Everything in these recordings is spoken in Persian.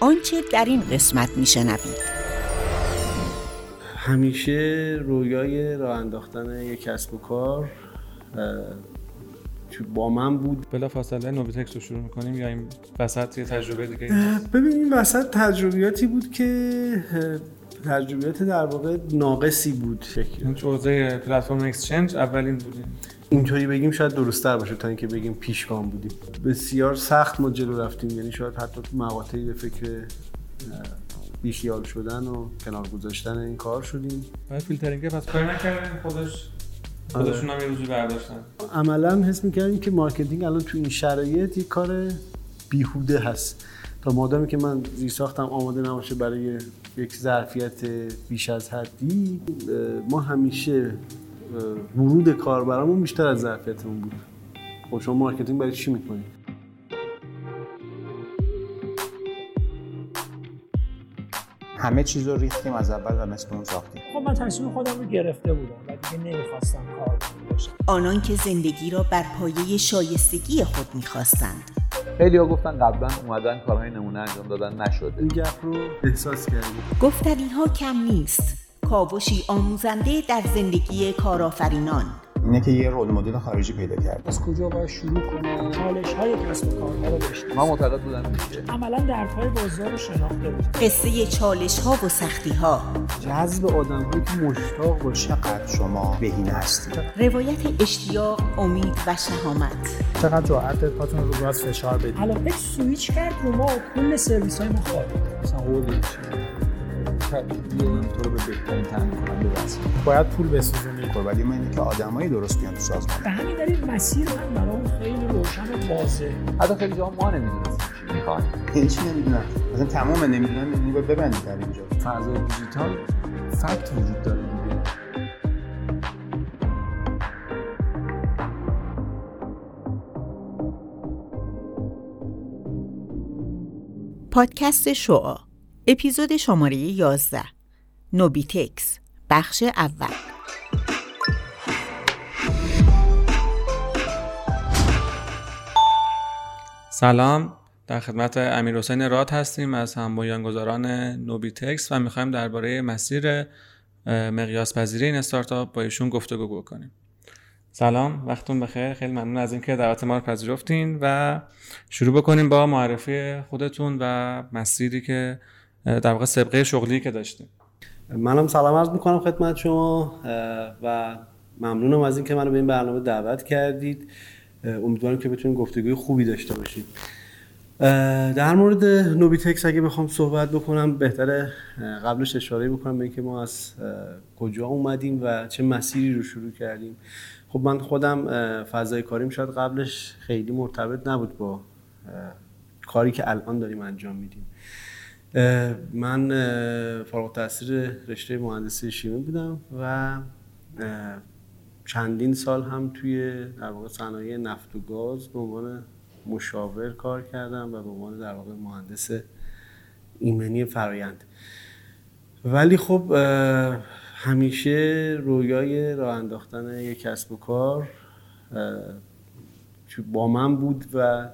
آنچه در این قسمت میشنوید. همیشه رویای راه انداختن یک کسب و کار با من بود. بلا فاصله نوبیتکس رو شروع می‌کنیم یا این وسط یه تجربه دیگه ببین این وسط تجربیاتی بود که تجربیات در واقع ناقصی بود این حوزه پلتفرم اکسچنج اولین بودیم. اینطوری بگیم شاید درستتر باشه تا اینکه بگیم پیشگام بودیم. بسیار سخت ما جلو رفتیم یعنی شاید حتی مقاطعی به فکر بیخیال شدن و کنار گذاشتن این کار شدیم. فیلترینگ پس کاری نکردیم خودش خودشون هم یه روزی برداشتن. عملا حس می‌کردیم که marketing الان تو این شرایط یه کار بیهوده هست. تا مادامی که من ساختم آماده نباشه برای یک ظرفیت بیش از حدی ما همیشه ورود کاربرامون بیشتر از ظرفیتمون بود. خب شما marketing برای چی می‌کنید؟ همه چیز رو ریختیم از اول و مثل اون ساختیم. خب من تصمیم خودم رو گرفته بودم و دیگه نمی‌خواستم کار باشم آنان که زندگی را بر پایه شایستگی خود می‌خواستند. خیلی ها گفتن قبلا اومدن کارهای نمونه انجام دادن نشده. این gap رو احساس کردیم گفتنی ها کم نیست. کاوشی آموزنده در زندگی کارآفرینان. اینه که یه رول مدل خارجی پیدا کرد از کجا باید شروع کنه؟ چالش های کسب و کارها رو بشناسه. من معتقد بودم میشه عملا دردهای بازار رو شناخته بود. قصه چالش ها و سختی ها جذب آدم هایی که مشتاق باشه چقدر شما بهینه هستید؟ روایت اشتیاق امید و شهامت. چقدر جرأت پاتون رو راست فشار بدید؟ علاقه سویچ کرد رو ما کل سرویس های ما خواهد مثلا هولدینگ تو رو به بهترین تامین کننده برسونی باید پول بسوزونی. خب ولی من اینه که آدمایی درست بیان تو سازمان. به همین دلیل مسیر من برام خیلی روشن و واضحه حتی خیلی جاها ما نمی‌دونستیم چی می‌خوایم. چی نمی‌دونم؟ مثلا تمام نمی‌دونم یعنی باید ببندید در اینجا. فضای دیجیتال فکت وجود داره دیگه. پادکست شعا. اپیزود شماره 11 نوبیتکس. بخش اول. سلام. در خدمت امیر حسین راد هستیم از هم بنیانگذاران نوبیتکس و می‌خوایم درباره مسیر مقیاس پذیری این استارتاپ با ایشون گفتگو بکنیم. سلام. وقتون بخیر. خیلی ممنون از اینکه دعوت ما رو پذیرفتین و شروع بکنیم با معرفی خودتون و مسیری که در واقع سابقه شغلی که داشتیم. منم سلام عرض می‌کنم خدمت شما و ممنونم از اینکه منو به این برنامه دعوت کردید. امیدوارم که بتونیم گفتگوی خوبی داشته باشید در مورد نوبیتکس اگه بخوام صحبت بکنم بهتره قبلش اشاره بکنم به اینکه ما از کجا اومدیم و چه مسیری رو شروع کردیم. خب من خودم فضای کاریم شاید قبلش خیلی مرتبط نبود با کاری که الان داریم انجام میدیم. من فارغ تاثیر رشته مهندسی شیمی بودم و چندین سال هم توی در واقع صنایع نفت و گاز به عنوان مشاور کار کردم و به عنوان در واقع مهندس ایمنی فرایند ولی خب همیشه رویای راه انداختن یک کسب و کار با من بود و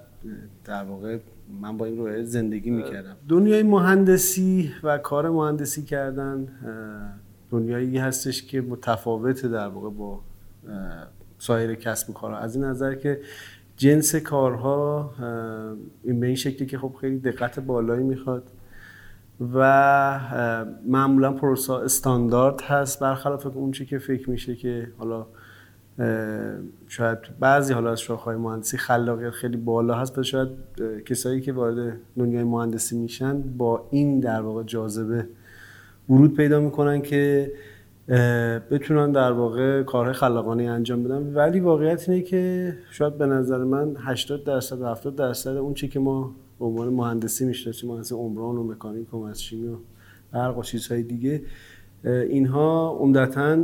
در واقع من با این رویه زندگی می‌کردم. دنیای مهندسی و کار مهندسی کردن دنیایی هستش که متفاوته در واقع با سایر کسب و کارها. از این نظر که جنس کارها این به این شکلی که خب خیلی دقت بالایی می‌خواد و معمولا پروسا استاندارد هست برخلاف اون چی که فکر میشه که حالا شاید بعضی حالا از شاخهای مهندسی خلاقیت خیلی بالا هست و شاید کسایی که وارد دنیای مهندسی میشن با این در واقع جاذبه ورود پیدا می‌کنن که بتونن در واقع کارهای خلاقانه انجام بدن. ولی واقعیت اینه که شاید به نظر من 80 درصد و 70 درصد اون چی که ما به عنوان مهندسی می‌شناسیم مهندسی عمران و مکانیک و شیمی و برق و چیزهای دیگه اینها عمدتاً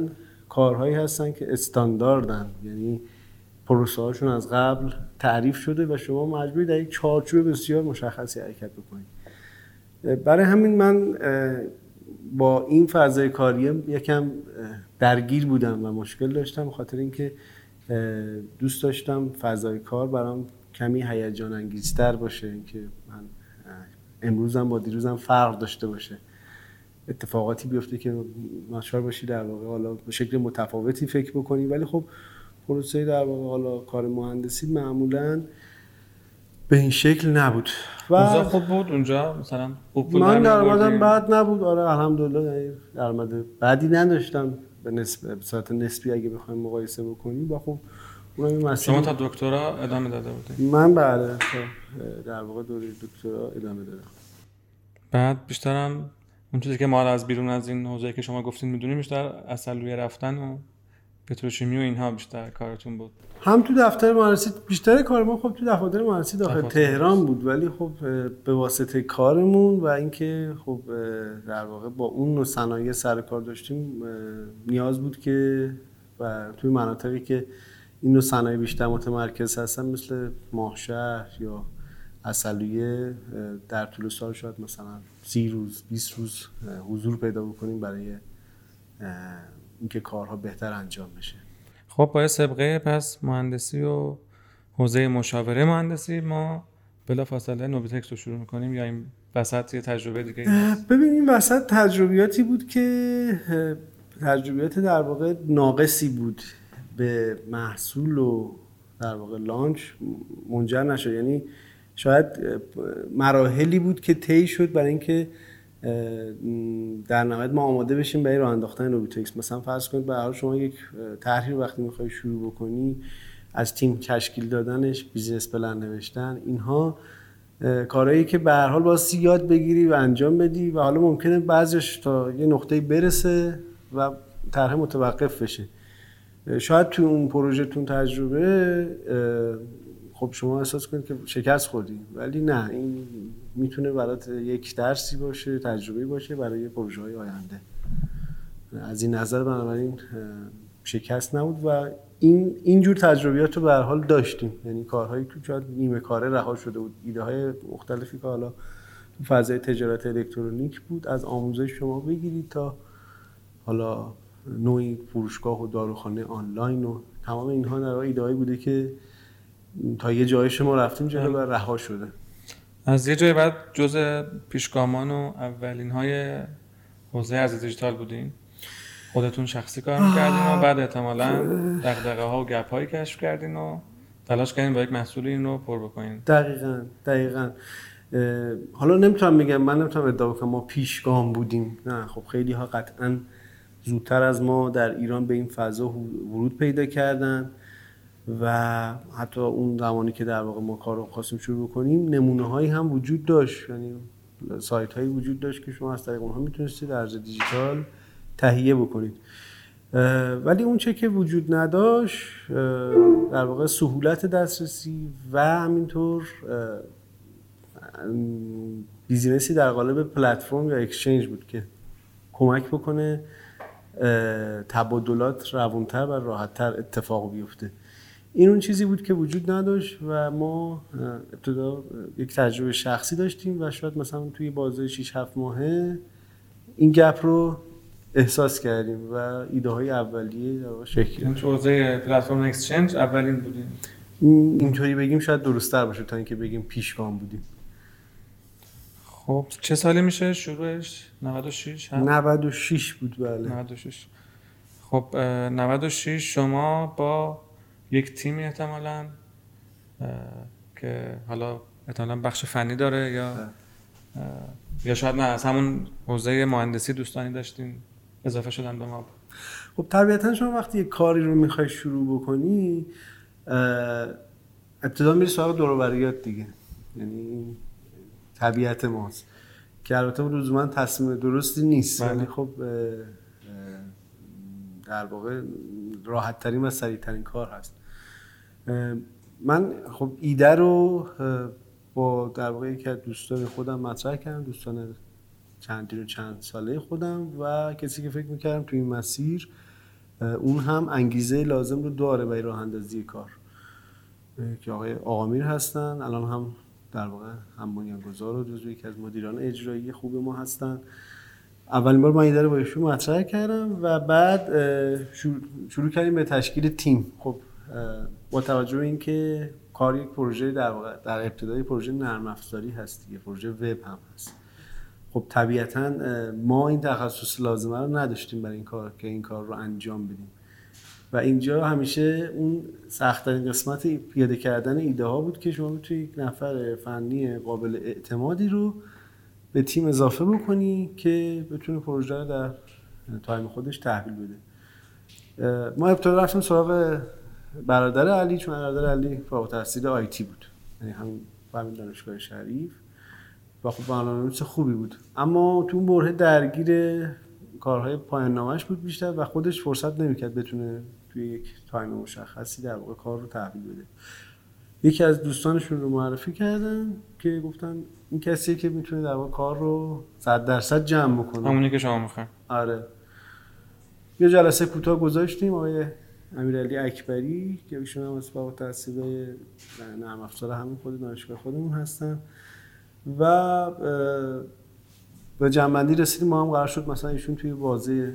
کارهایی هستن که استانداردن. یعنی پروسه هاشون از قبل تعریف شده و شما مجبوری در یک چارچوب بسیار مشخصی حرکت بکنید. برای همین من با این فضای کاری یکم درگیر بودم و مشکل داشتم خاطر اینکه دوست داشتم فضای کار برام کمی هیجان انگیزتر باشه اینکه من امروز هم با دیروز هم فرق داشته باشه. اتفاقاتی بیفته که ناچار باشی در واقع. حالا به شکل متفاوتی فکر بکنی. ولی خب پروسه در واقع حالا کار مهندسی معمولا به این شکل نبود. و خوب بود؟ اونجا مثلا خوب من درآمدم بعد نبود. آره الحمدلله. یعنی درآمد بعدی نداشتم. به نسبت به صورت نسبی اگه بخوایم مقایسه بکنیم. با خب اونم شما تا دکترا ادامه داده بودید من بله در واقع دوره دکترا ادامه دادم. بعد بیشترم اون چیزی که ما از بیرون از این حوزه که شما گفتین می‌دونیم بیشتر اصل رفتن و پتروشیمی و اینها بیشتر کارتون بود. هم تو دفتر مهندسی بیشتر کار ما خب تو دفتر مهندسی داخل تهران بود ولی خب به واسطه کارمون و اینکه خب در واقع با اون نوع صنایع سر کار داشتیم نیاز بود که و توی مناطقی که این نوع صنایع بیشتر متمرکز هستن مثل ماهشهر یا اصلیه در طول سال شاید مثلا سی روز 20 روز حضور پیدا بکنیم برای اینکه کارها بهتر انجام بشه. خب با سبقه پس مهندسی و حوزه مشاوره مهندسی ما بلا فاصله نوبیتکس رو شروع می‌کنیم یا این وسط یه تجربه دیگه ببین این وسط تجربیاتی بود که تجربیات در واقع ناقصی بود به محصول و در واقع launch منجر نشد. یعنی شاید مراحلی بود که طی شد برای اینکه در نهایت ما آماده بشیم برای راه انداختن نوبیتکس مثلا فرض کنید به شما یک طرحی وقتی می‌خوای شروع بکنی از تیم تشکیل دادنش business plan نوشتن اینها کارهایی که به هر حال باید یاد بگیری و انجام بدی و حالا ممکنه بعضیش تا یه نقطه برسه و طرح متوقف بشه. شاید تو اون پروژهتون تجربه خب شما احساس کنید که شکست خوردی ولی نه این می‌تونه برات یک درسی باشه تجربه باشه برای پروژه های آینده. از این نظر بنابراین شکست نبود و این اینجور تجربیات رو به حال داشتیم. یعنی کارهایی تو شاید نیمه کاره رها شده بود. ایده های مختلفی که حالا تو فضای تجارت الکترونیک بود از آموزش شما بگیرید تا حالا نوعی فروشگاه و داروخانه آنلاین و تمام اینها در ایده بوده که تا یه جای شما رفتیم جلو و رها شده. از یه جای بعد جز پیشگامان و اولین های حوزه از دیجیتال بودین. خودتون شخصی کار می‌کردین و بعد احتمالا دقدقه ها و گپ هایی کشف کردین و تلاش کردین با یک محصول این رو پر بکنین. دقیقا دقیقا. حالا نمی‌تونم بگم من نمی‌تونم ادعا کنم ما پیشگام بودیم. نه خب خیلی ها قطعا زودتر از ما در ایران به این فضا ورود پیدا کردن. و حتی اون زمانی که در واقع ما کار رو خواستیم شروع کنیم نمونه هایی هم وجود داشت. یعنی سایت هایی وجود داشت که شما از طریق اونها می‌تونستید ارز دیجیتال تهیه بکنید. ولی اون چه که وجود نداشت در واقع سهولت دسترسی و همینطور بیزینسی در قالب پلتفرم یا اکسچنج بود که کمک بکنه تبادلات روونتر و راحتتر اتفاق بیفته. این اون چیزی بود که وجود نداشت و ما ابتدا یک تجربه شخصی داشتیم و شاید مثلا توی بازه 6 7 ماهه این گپ رو احساس کردیم و ایده های اولیه در شکل این حوزه پلتفرم اکسچنج اولین بودیم. اینطوری بگیم شاید درستتر باشه تا اینکه بگیم پیشگام بودیم. خب چه سالی میشه شروعش؟ 96 هم؟ 96 بود بله. 96 خب 96 شما با یک تیمی احتمالا که حالا احتمالا بخش فنی داره یا یا شاید نه از همون حوزه مهندسی دوستانی داشتین اضافه شدن به ما. خب طبیعتا شما وقتی یه کاری رو می‌خوای شروع بکنی ابتدا میری سراغ دوروبریات دیگه. یعنی طبیعت ماست. که البته من تصمیم درستی نیست. بله. ولی خب در واقع راحت ترین و سریع ترین کار هست. من خب ایده رو با در واقع یکی از دوستان خودم مطرح کردم دوستان چندین و چند ساله خودم و کسی که فکر می‌کردم توی این مسیر اون هم انگیزه لازم رو داره برای راه اندازی کار. که آقای آقامیر هستن الان هم در واقع هم بنیانگذار و جزو یکی از مدیران اجرایی خوب ما هستن. اولین بار من ایده رو با ایشون مطرح کردم و بعد شروع, کردیم به تشکیل تیم. خب با توجه به اینکه کار یک پروژه در واقع در ابتدای پروژه نرم افزاری هست دیگه پروژه وب هم هست. خب طبیعتا ما این تخصص لازمه رو نداشتیم برای این کار که این کار رو انجام بدیم. و اینجا همیشه اون سختترین قسمت پیاده کردن ایده ها بود که شما می‌تونی یک نفر فنی قابل اعتمادی رو به تیم اضافه بکنی که بتونه پروژه رو در time خودش تحویل بده. ما ابتدا رفتیم سراغ برادر علی چون برادر علی فارغ‌التحصیل IT بود. یعنی همین همین دانشگاه شریف. و خب برنامه‌نویس خوبی بود. اما تو اون برهه درگیر کارهای پایان نامش بود بیشتر و خودش فرصت نمی‌کرد بتونه توی یک time مشخصی در واقع کار رو تحویل بده. یکی از دوستانشون رو معرفی کردن که گفتن این کسی که می‌تونه در واقع کار رو 100 درصد جمع بکنه. همونی که شما می‌خواین. آره. یه جلسه کوتاه گذاشتیم آقای امیرعلی اکبری که ایشون هم از باب تحصیل نرم افزار همین خود دانشگاه خودمون هستن. و به جنبندی رسیدیم ما هم قرار شد مثلا ایشون توی بازه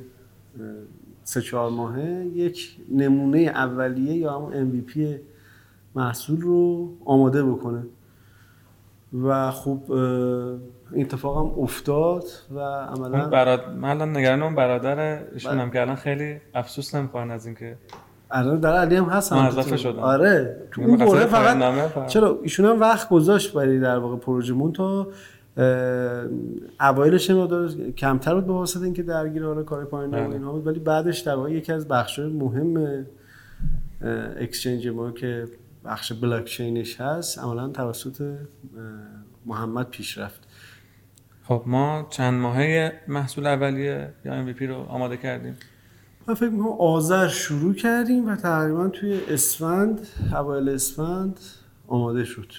سه چهار ماهه یک نمونه اولیه یا همون MVP محصول رو آماده بکنه. و خب این اتفاق هم افتاد و عملا براد... من الان نگران اون برادر ایشون هم که الان خیلی افسوس نمی‌خوان از اینکه الان در علی هم هست معذفه شدن. آره. تو اون بره فقط چرا؟ ایشون هم وقت گذاشت برای در واقع پروژه مون تا اوایلش مقدار کمتر بود به واسطه اینکه درگیر حالا کار پایین و اینها بود ولی بعدش در واقع یکی از بخش‌های مهم اکسچنج ما که بخش بلاک چینش هست عملا توسط محمد پیش رفت. خب ما چند ماهه محصول اولیه یا MVP رو آماده کردیم؟ من فکر می‌کنم آذر شروع کردیم و تقریبا توی اسفند اوایل اسفند آماده شد.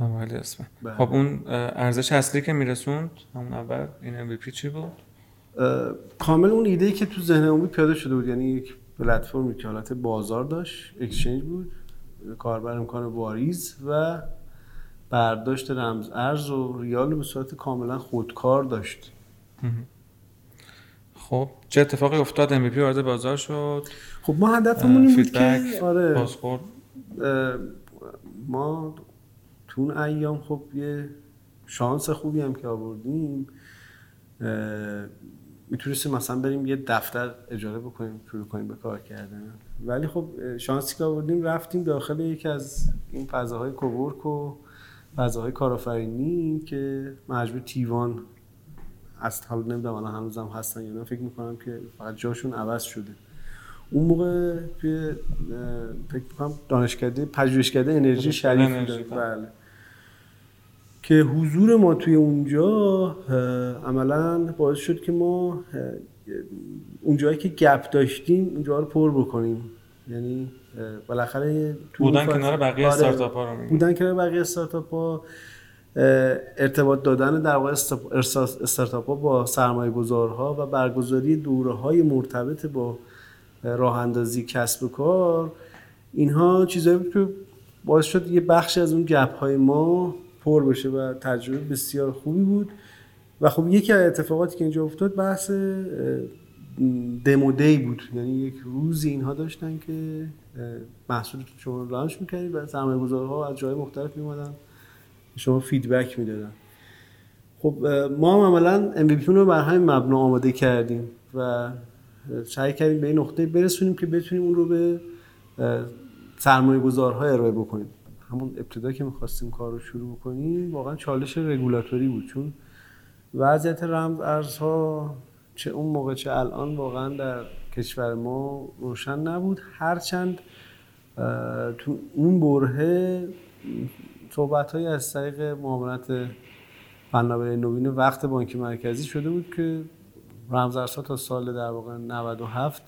اوایل اسفند. خب اون ارزش اصلی که میرسوند همون اول این MVP چی بود؟ کامل اون ایده که تو ذهن بود پیاده شده بود. یعنی یک پلتفرمی که حالت بازار داشت اکسچنج بود کاربر امکان واریز و برداشت رمز ارز و ریال به صورت کاملا خودکار داشت. خب چه اتفاقی افتاد؟ MVP وارد بازار شد. خب ما هدفمون این بود که آره. بازخورد. ما تو اون ایام خب یه شانس خوبی هم که آوردیم. می‌تونستیم مثلا بریم یه دفتر اجاره بکنیم شروع کنیم به کار کردن. ولی خب شانسی که آوردیم رفتیم داخل یکی از این فضاهای کوورک و فضاهای کارآفرینی که مجموع تیوان از حالا نمی‌دونم الان هنوزم هستن یا نه فکر می‌کنم که فقط جاشون عوض شده. اون موقع توی فکر می‌کنم دانشکده پژوهشکده انرژی شریف بله. که حضور ما توی اونجا عملا باعث شد که ما اونجایی که گپ داشتیم اونجا رو پر بکنیم. یعنی بالاخره بودن کنار بقیه آره. استارتاپ ها رو بودن کنار بقیه استارتاپ ها ارتباط دادن در واقع استارتاپ ها با سرمایه گذارها و برگزاری دوره های مرتبط با راه اندازی کسب و کار. اینها چیزایی بود که باعث شد یه بخشی از اون گپ های ما پر بشه و تجربه بسیار خوبی بود. و خب یکی از اتفاقاتی که اینجا افتاد بحث دمو دی بود. یعنی یک روزی اینها داشتن که محصول شما لانچ می‌کردید و سرمایه گذارها از جای مختلف میمادن شما فیدبک می‌دادن. خب ما هم عملا MVP رو بر همین مبنا آماده کردیم و سعی کردیم به این نقطه برسونیم که بتونیم اون رو به سرمایه گذارها ارائه بکنیم. همون ابتدا که می‌خواستیم کار رو شروع بکنیم واقعا چالش رگولاتوری بود. چون وضعیت رمز ارزها چه اون موقع چه الان واقعا در کشور ما روشن نبود. هرچند تو اون برهه صحبت های از طریق معاملات فناوری نوین وقت بانک مرکزی شده بود که رمز ارزها تا سال در واقع 97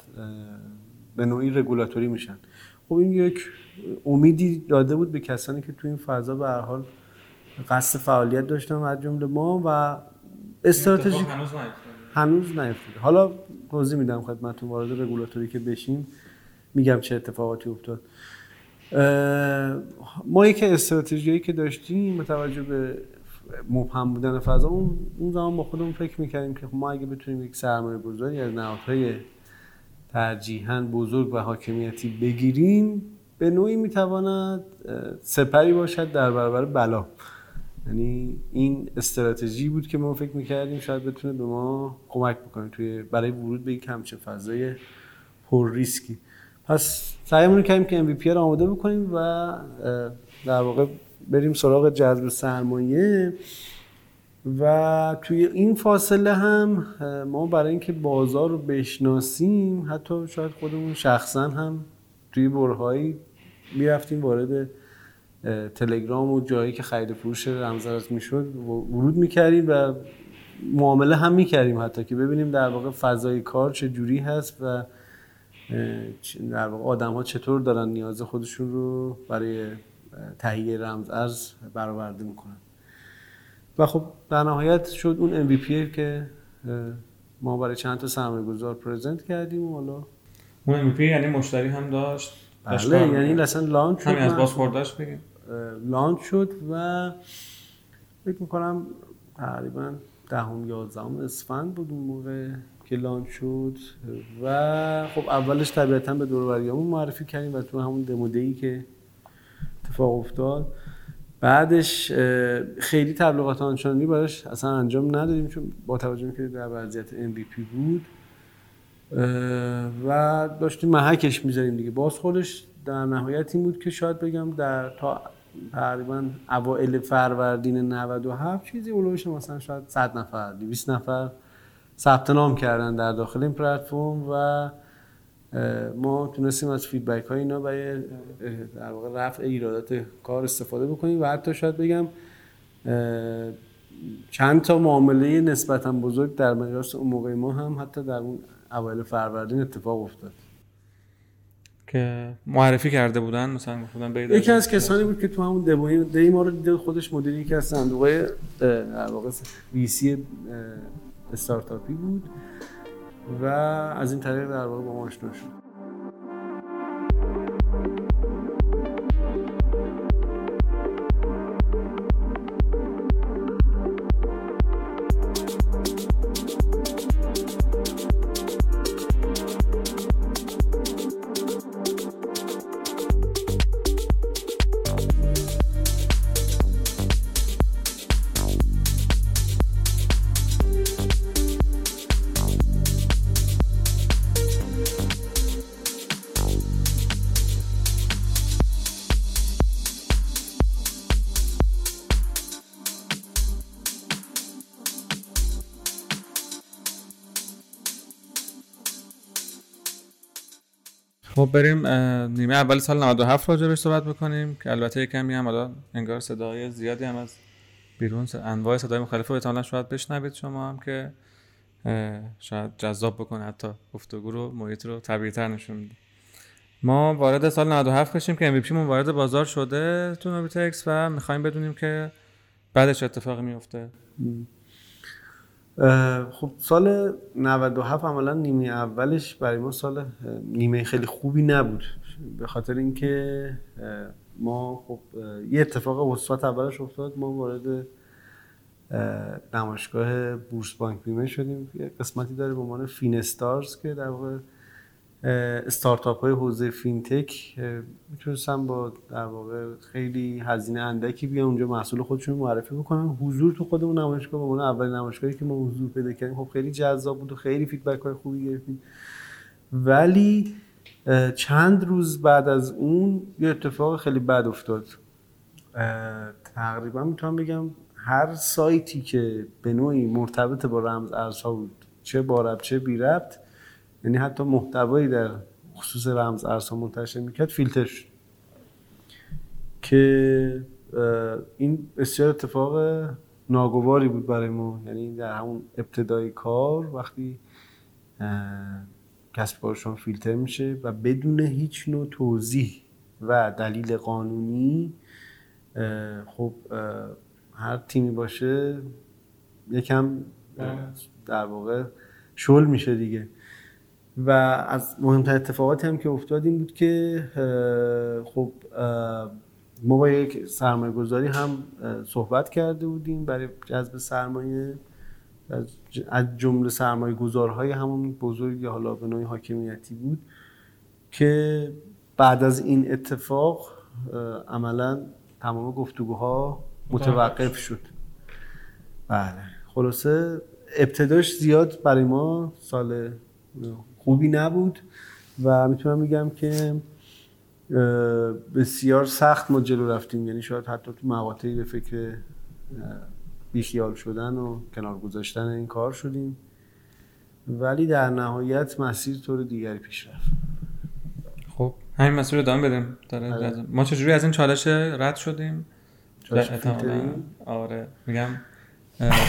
به نوعی رگولاتوری میشن. خب این یک امیدی داده بود به کسانی که تو این فضا به هر حال قصد فعالیت داشتن از جمله ما و استراتژی هنوز نیفتاده. حالا توضیح میدم خدمتتون وارد رگولاتوری که بشیم میگم چه اتفاقاتی افتاد. ما یک استراتژیایی که داشتیم به توجه به مبهم بودن فضا اون اون زمان با خودمون فکر می‌کردیم که ما اگه بتونیم یک سرمایه گذاری از نهادهای ترجیحاً بزرگ و حاکمیتی بگیریم به نوعی می‌تواند سپری باشد در برابر بلا. یعنی این استراتژی بود که ما فکر می‌کردیم شاید بتونه به ما کمک بکنه توی برای ورود به یک همچه فضای پر ریسکی. پس سعیمون کردیم که MVP رو آماده بکنیم و در واقع بریم سراغ جذب سرمایه. و توی این فاصله هم ما برای اینکه بازار رو بشناسیم حتی شاید خودمون شخصا هم توی برهایی می‌رفتیم وارد تلگرام و جایی که خرید فروش رمزارز می‌شد ورود می‌کردیم و معامله هم می‌کردیم حتی که ببینیم در واقع فضای کار چه جوری هست و در واقع آدم ها چطور دارن نیاز خودشون رو برای تهیه رمز ارز برآورده می‌کنن؟ و خب در نهایت شد اون MVP که ما برای چند تا سرمایه گذار پرزنت کردیم و حالا اون MVP یعنی مشتری هم داشت؟ بله یعنی اصلا لانچ شد همین از بازخورداش بگیم. لانچ شد و فکر می‌کنم تقریبا دهم یازدهم اسفند بود اون موقع که لانچ شد و خب اولش طبیعتا به دور معرفی کردیم و تو همون دمودهی که اتفاق افتاد. بعدش خیلی تبلیغات آنچنانی براش اصلا انجام ندادیم چون با توجه که در وضعیت MVP بود و داشتیم محکش می‌ذاریم دیگه. باز خودش در نهایت این بود که شاید بگم در تا تقریبا اوائل فروردین 97 چیزی اولوش مثلا شاید 100 نفر 200 نفر ثبت نام کردن در داخل این پلتفرم و ما تونستیم از فیدبک های اینا برای در واقع رفع ایرادات کار استفاده بکنیم و حتی شاید بگم چند تا معامله نسبتا بزرگ در مقیاس اون موقع ما هم حتی در اون اوایل فروردین اتفاق افتاد. که معرفی کرده بودن مثلا گفتن برید یکی از کسانی بود که تو همون دموی دی ما رو دید خودش مدیر یکی از صندوق در واقع ویسی استارتاپی بود و از این طریق در واقع با ما آشنا شد. خب بریم نیمه اول سال 97 راجع بهش صحبت بکنیم که البته کمی هم حالا انگار صدای زیادی هم از بیرون انواع صدای مختلف رو احتمالاً شاید بشنوید شما هم که شاید جذاب بکنه حتی گفتگو رو محیط رو طبیعی‌تر نشون میده. ما وارد سال 97 بشیم که MVP مون وارد بازار شده تو نوبیتکس و می‌خوایم بدونیم که بعدش اتفاقی میفته خب سال 97 عملا نیمه اولش برای ما سال نیمه خیلی خوبی نبود. به خاطر اینکه ما خب یه اتفاق وسط اولش افتاد ما وارد نمایشگاه بورس بانک بیمه شدیم. یه قسمتی داره به عنوان فینستارز که در واقع استارتاپ های حوزه fintech می‌تونستن با در واقع خیلی هزینه اندکی بیان اونجا محصول خودشون معرفی بکنن حضور تو خودمون نمایشگاه به عنوان اول نمایشگاهی که ما حضور پیدا کردیم. خب خیلی جذاب بود و خیلی feedback های خوبی گرفتیم. ولی چند روز بعد از اون یه اتفاق خیلی بد افتاد. تقریبا می‌تونم بگم هر سایتی که به نوعی مرتبط با رمز ارزها بود چه با ربط چه بی ربط یعنی حتی محتوایی در خصوص رمز ارزها منتشر می‌کرد فیلتر شد. که این بسیار اتفاق ناگواری بود برای ما. یعنی در همون ابتدای کار وقتی کسب کارشون فیلتر میشه و بدون هیچ نوع توضیح و دلیل قانونی خب هر تیمی باشه یکم در واقع شل میشه دیگه. و از مهمتر اتفاقاتی هم که افتاد این بود که خب ما با یک سرمایه گذاری هم صحبت کرده بودیم برای جذب سرمایه. از جمله سرمایه گذارهای همون بزرگ حالا به نوعی حاکمیتی بود که بعد از این اتفاق عملا تمام گفتگوها متوقف شد. بله خلاصه ابتداش زیاد برای ما سال خوبی نبود و می‌تونم بگم که بسیار سخت ما جلو رفتیم. یعنی شاید حتی تو مقاطعی به فکر بیخیال شدن و کنار گذاشتن این کار شدیم. ولی در نهایت مسیر طور دیگری پیش رفت. خب همین مسیر رو ادامه بدیم. داره ما چجوری از این چالش رد شدیم؟ چالش آره میگم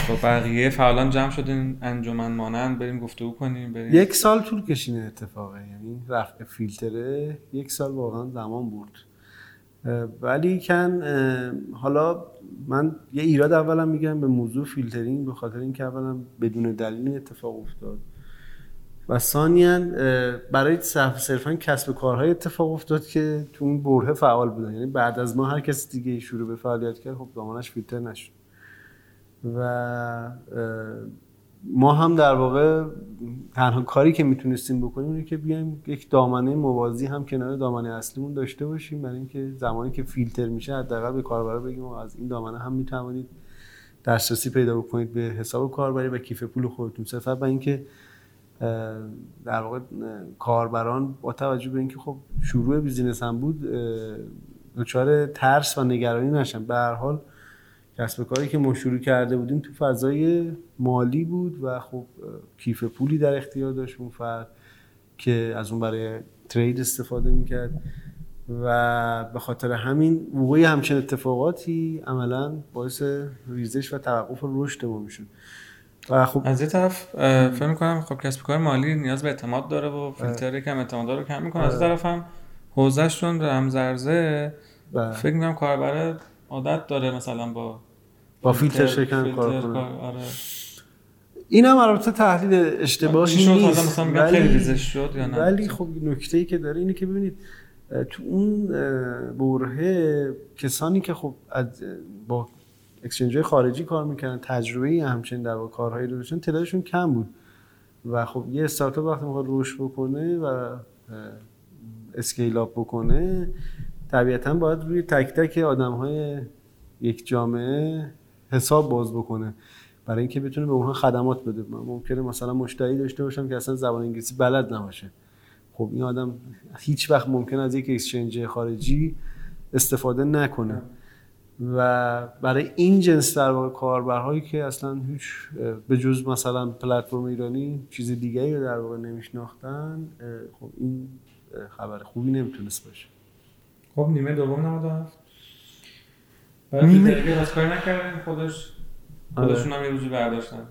با بقیه فعالان جمع شدیم انجمن مانند بریم گفتگو کنیم بریم. یک سال طول کشین اتفاقه یعنی رفع فیلتره یک سال واقعا زمان بود ولی کن حالا من یه ایراد اولا میگم به موضوع فیلترینگ به خاطر اینکه اولا بدون دلیل اتفاق افتاد. و ثانیا برای صرفا کسب کارهای اتفاق افتاد که تو اون بره فعال بودن. یعنی بعد از ما هر کسی دیگه شروع به فعالیت کرد خب دامانش فیلتر نشد. و ما هم در واقع تنها کاری که می‌تونستیم بکنیم اینه که بیایم یک دامنه موازی هم کنار دامنه اصلیمون داشته باشیم. برای اینکه زمانی که فیلتر میشه حداقل به کاربرا بگیم از این دامنه هم می‌توانید دسترسی پیدا بکنید به حساب کاربری و کیف پول خودتون. صرفا برای اینکه در واقع کاربران با توجه به اینکه خب شروع بیزینس هم بود دچار ترس و نگرانی نشن. به هر حال کسب کاری که ما شروع کرده بودیم تو فضای مالی بود و خب کیف پولی در اختیار داشت اون فرد که از اون برای ترید استفاده می‌کرد. و به خاطر همین وقوع همچین اتفاقاتی عملا باعث ریزش و توقف رشد ما می‌شد. و خب از یه طرف فکر می‌کنم خب کسب کار مالی نیاز به اعتماد داره و فیلتر کم اعتماد رو کم می‌کنه. از یه طرف هم حوزهشون رمزرزه فکر می‌کنم کاربر عادت داره مثلا با با فیلتر شکن کار کنه. آره. این هم البته تحلیل اشتباهی نیست مثلا ولی خیلی شد یا نه. ولی خب نکته ای که داره اینه که ببینید تو اون برهه کسانی که خب از با اکسچنج خارجی کار می‌کنن تجربه ای همچنین در کارهایی رو داشتن تعدادشون کم بود. و خب یه استارتاپ وقتی می‌خواد رشد بکنه و اسکیل اپ بکنه طبیعتا باید روی تک تک آدم های یک جامعه حساب باز بکنه. برای اینکه بتونه به اونها خدمات بده. ممکنه مثلا مشتری داشته باشم که اصلا زبان انگلیسی بلد نباشه. خب این آدم هیچ وقت ممکن از یک اکسچنج خارجی استفاده نکنه. و برای این جنس در واقع کاربرهایی که اصلا هیچ به جز مثلا پلتفرم ایرانی چیز دیگری رو در واقع نمیشناختن خب این خبر خوبی نمی‌تونست باشه. خب نیمه دوم 97 نیمه از کاری نکردن خودش خودشون هم یه روزی برداشتن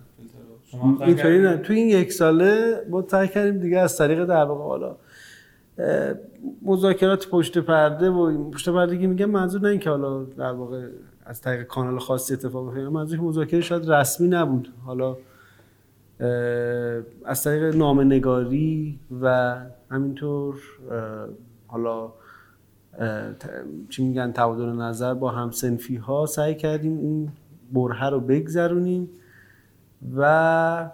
اینطوری نه تو این یک ساله ما سعی کردیم دیگه از طریق در واقع حالا مذاکرات پشت پرده و پشت پرده که میگم منظور نه اینکه حالا در واقع از طریق کانال خاصی اتفاق بیفته منظور که مذاکره شاید رسمی نبود حالا از طریق نامنگاری و همینطور حالا چی میگن تبادل نظر با همسنفی ها سعی کردیم این بره رو بگذرونیم و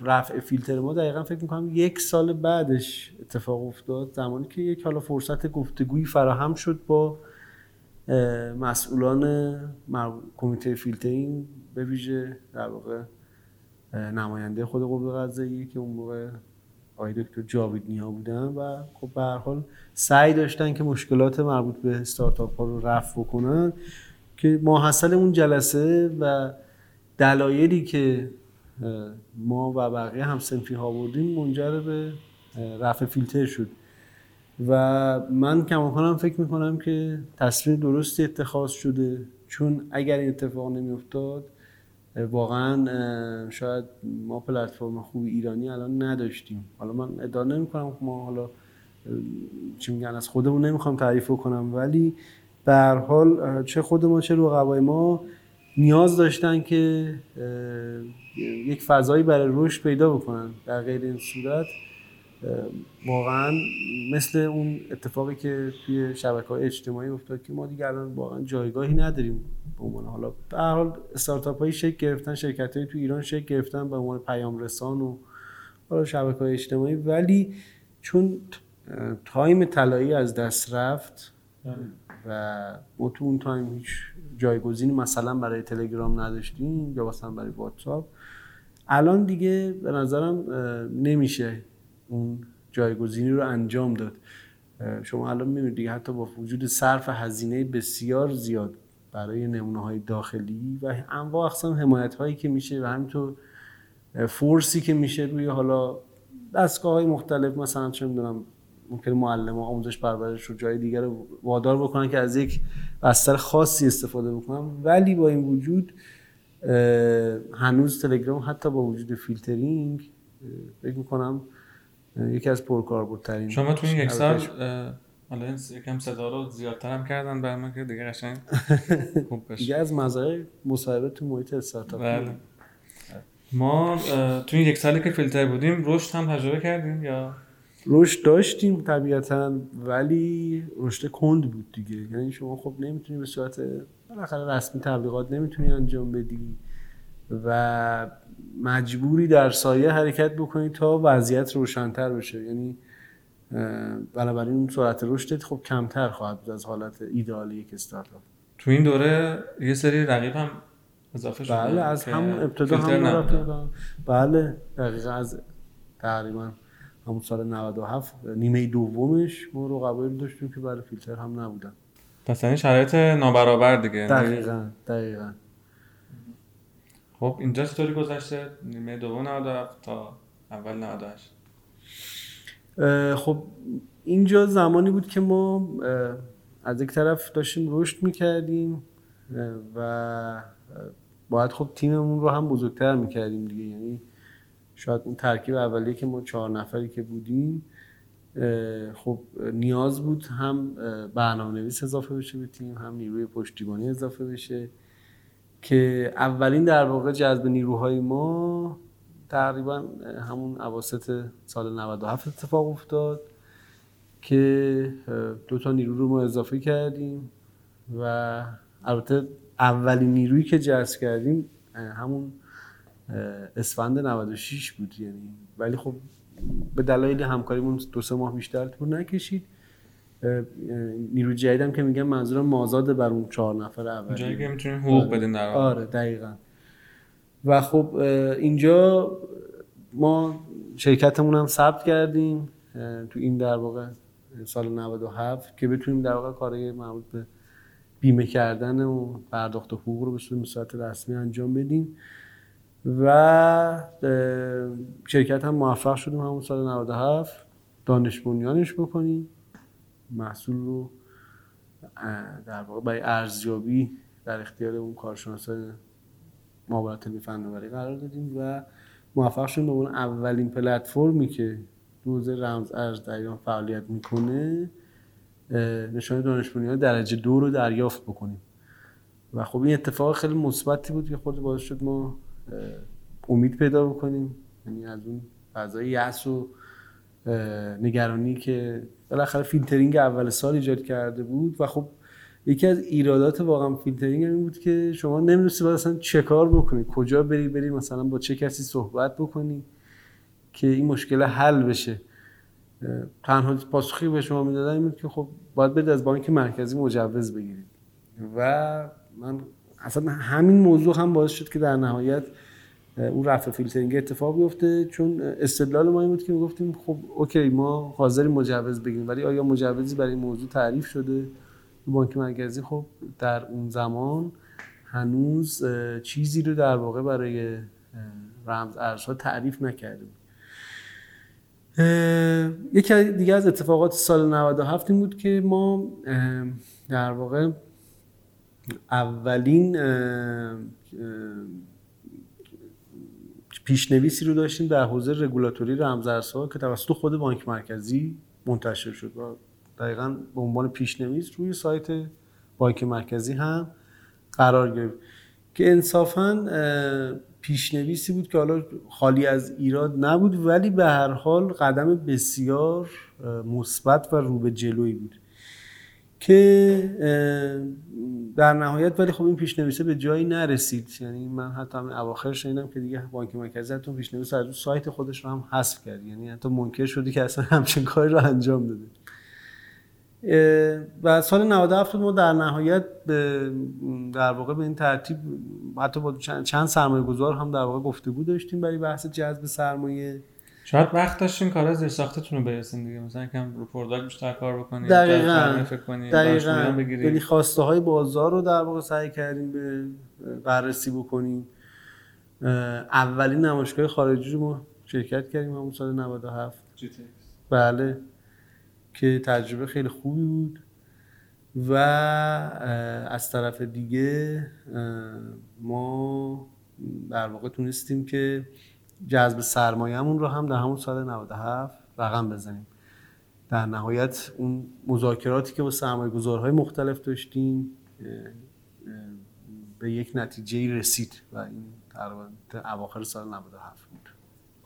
رفع فیلتر ما دقیقا فکر می‌کنم یک سال بعدش اتفاق افتاد زمانی که یک حالا فرصت گفتگویی فراهم شد با مسئولان کمیته فیلترینگ به ویژه در واقع نماینده خود قوه قضاییه که اون موقع آقای دکتر جاوید نیا بودن و خب به هر حال سعی داشتن که مشکلات مربوط به استارتاپ ها رو رفع بکنن که ماحصل اون جلسه و دلایلی که ما و بقیه هم سنفی ها بردیم منجر به رفع فیلتر شد. و من کماکانم فکر می‌کنم که تصمیم درستی اتخاذ شده چون اگر این اتفاق نمیافتاد واقعا شاید ما پلتفرم خوب ایرانی الان نداشتیم. حالا من ادعا نمی کنم که ما حالا چی میگن از خودمون نمی‌خوام تعریف کنم ولی به هر حال چه خود ما چه رقبای ما نیاز داشتن که یک فضایی برای رشد پیدا بکنن. در غیر این صورت واقعا مثل اون اتفاقی که توی شبکه های اجتماعی افتاد که ما دیگه الان واقعا جایگاهی نداریم به عنوان حالا به هر حال استارتاپ هایی شکل گرفتن شرکت های تو ایران شکل گرفتن به عنوان پیام رسان و حالا شبکه های اجتماعی. ولی چون time طلایی از دست رفت و ما تو اون time هیچ جایگزینی مثلا برای تلگرام نداشتیم یا مثلا برای واتساپ الان دیگه به نظرم نمیشه اون جایگزینی رو انجام داد. شما الان می‌بینید دیگه حتی با وجود صرف هزینه بسیار زیاد برای نمونه های داخلی و انواع اقسام حمایت هایی که میشه و همینطور فورسی که میشه روی حالا دستگاه های مختلف مثلا چه می‌دونم ممکن معلم آموزش پرورش رو جای دیگر رو وادار بکنن که از یک بستر خاصی استفاده بکنن. ولی با این وجود هنوز تلگرام حتی با وجود فیلترینگ فکر می‌کنم یکی از پرکاربردترین شما تو این یک سال حالا یکم صدا رو زیادتر هم کردن برای من که دیگه قشنگ خوب بشه. دیگه از مزایای مصاحبه تو محیط استارتاپ بله. ما تو این یک سالی که فیلتر بودیم رشد هم تجربه کردیم یا؟ رشد داشتیم طبیعتا ولی رشد کند بود دیگه. یعنی شما خب نمی‌تونی به صورت بالاخره رسمی تبلیغات نمی‌تونی انجام بدی. و مجبوری در سایه حرکت بکنی تا وضعیت روشنتر بشه. یعنی بنابراین اون سرعت رشدت خب کمتر خواهد بود از حالت ایدئال یک استارتاپ. تو این دوره یه سری رقیب هم اضافه شده بله از هم ابتدا هم بله دقیقا از تقریبا همون سال 97 نیمه دومش ما رو قبول داشتیم که برای فیلتر هم نبودن. پس این شرایط نابرابر دیگه. دقیقا دقیقا. خب اینجا چطوری گذشته؟ نیمه دوم 97 تا اول 98 خب اینجا زمانی بود که ما از یک طرف داشتیم رشد می‌کردیم و باید خب تیممون رو هم بزرگتر می‌کردیم دیگه. یعنی شاید اون ترکیب اولیه که ما چهار نفری که بودیم خب نیاز بود هم برنامه نویس اضافه بشه به تیم هم نیروی پشتیبانی اضافه بشه. که اولین در واقع جذب نیروهای ما تقریبا همون عواسط سال 97 اتفاق افتاد که دو تا نیرو رو ما اضافه کردیم و البته اولین نیرویی که جذب کردیم همون اسفند 96 بود یعنی. ولی خب به دلایل همکاریمون دو سه ماه بیشتر طول نکشید. نیرو جدیدم که میگم منظورم مازاد بر اون چهار نفر اول. جایی که می‌تونیم حقوق بدین در آره دقیقا. و خب اینجا ما شرکتمون هم ثبت کردیم تو این در واقع سال 97 که بتونیم در واقع کارهای مربوط به بیمه کردن و پرداخت حقوق رو به صورت رسمی انجام بدیم. و شرکت هم موفق شدیم همون سال 97 دانش بنیانش بکنیم. محصول رو در واقع برای ارزیابی در اختیار اون کارشناسان علمی فناوری قرار دادیم و موفق شدیم به اون اولین پلتفرمی که دوزه رمز ارز در ایران فعالیت می‌کنه نشانه دانش درجه دو رو دریافت بکنیم. و خب این اتفاق خیلی مثبتی بود که خود باعث شد ما امید پیدا بکنیم. یعنی از اون فضای یأس و نگرانی که بالاخره فیلترینگ اول سال ایجاد کرده بود و خب یکی از ایرادات واقعا فیلترینگ این بود که شما نمی‌دونستی باید اصلا چه کار بکنی کجا بری بری مثلا با چه کسی صحبت بکنی که این مشکل حل بشه. تنها پاسخی به شما می‌دادن این بود که خب باید بده از بانک مرکزی مجوز بگیرید. و من اصلا همین موضوع هم باعث شد که در نهایت اون رفع فیلترینگ اتفاق بیفته چون استدلال ما این بود که گفتیم خب OK ما حاضریم مجوز بگیریم ولی آیا مجوزی برای این موضوع تعریف شده؟ بانک مرکزی خب در اون زمان هنوز چیزی رو در واقع برای رمز ارزها تعریف نکرده بود یکی دیگه از اتفاقات سال 97 این بود که ما در واقع اولین پیشنویسی رو داشتیم در حوزه رگولاتوری رمزارزها که توسط خود بانک مرکزی منتشر شد و دقیقا به عنوان پیشنویس روی سایت بانک مرکزی هم قرار گرفت. که انصافا پیشنویسی بود که حالا خالی از ایراد نبود ولی به هر حال قدم بسیار مثبت و رو به جلویی بود. که در نهایت ولی خب این پیشنویسه به جایی نرسید. یعنی من حتی همین اواخر شنیدم که دیگه بانک مرکزی اون پیشنویس از سایت خودش رو هم حذف کرد. یعنی حتی منکر شد که اصلا همچین کاری رو انجام داده. و سال 97 ما در نهایت به در واقع به این ترتیب حتی با چند سرمایه گذار هم در واقع گفتگو داشتیم برای بحث جذب سرمایه. شاید وقت داشتین کار زیر ساختتون رو برسین دیگه. مثلا یکم رو product بیشتر کار بکنید دقیقاً دقیقاً. یعنی خواسته های بازار رو در واقع سعی کردیم به بررسی بکنیم اولین نمایشگاه خارجی رو ما شرکت کردیم همون سال 97 بله که تجربه خیلی خوبی بود. و از طرف دیگه ما در واقع تونستیم که جذب سرمایهمون رو هم در همون سال 97 رقم بزنیم. در نهایت اون مذاکراتی که با سرمایه گذارهای مختلف داشتیم به یک نتیجه رسید و این در اواخر سال 97 بود.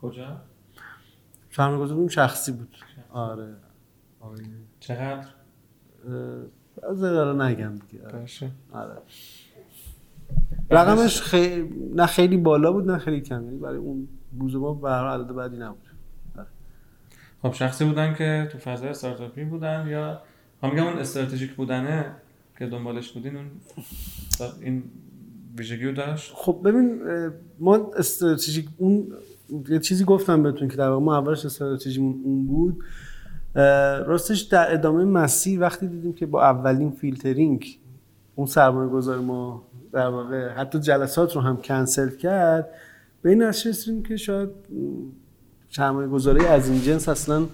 کجا؟ سرمایه گذار اون شخصی. بود آره چقدر؟ از نگم دیگه. آره. رقمش خیلی نه خیلی بالا بود نه خیلی کم. یعنی برای اون روز ما به عدد بعدی نبود. آره. خب شخصی بودن که تو فضای استارتاپی بودن یا هم میگم اون استراتژیک بودنه که دنبالش بودین اون این ویژگی رو داشت؟ خب ببین ما استراتژیک اون یه چیزی گفتم بهتون که در واقع ما اولش استراتژیمون اون بود. راستش در ادامه مسیر وقتی دیدیم که با اولین فیلترینگ اون سرمایه گذار ما در واقع حتی جلسات رو هم کنسل کرد به این رسیدیم که شاید سرمایه گذاری از این جنس اصلا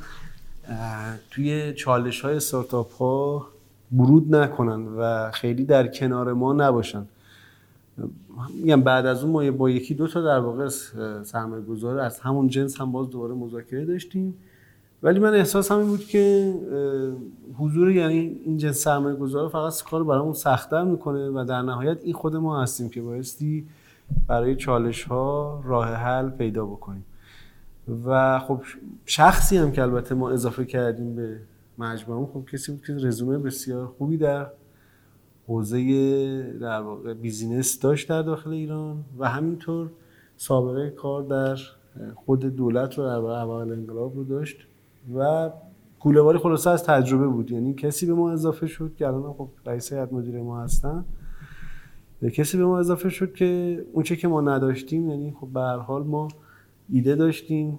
توی چالش های استارتاپ ها برود نکنن و خیلی در کنار ما نباشن. میگم بعد از اون ما با یکی دو تا در واقع سرمایه گذار از همون جنس هم باز دوباره مذاکره داشتیم. ولی من احساس همین بود که حضور یعنی این جنس سرمایه گذار فقط کار برامون سختتر می‌کنه و در نهایت این خود ما هستیم که بایستی برای چالش ها راه حل پیدا بکنیم. و خب شخصی هم که البته ما اضافه کردیم به مجموعه خب کسی بود که رزومه بسیار خوبی در حوزه در واقع بیزینس داشت در داخل ایران و همینطور سابقه کار در خود دولت رو در اول انقلاب رو داشت و کوله‌باری خلاصه از تجربه بود. یعنی کسی به ما اضافه شد که الان خب رئیس هیئت مدیره ما هستن. کسی به ما اضافه شد که اونچه که ما نداشتیم یعنی خب به هر حال ما ایده داشتیم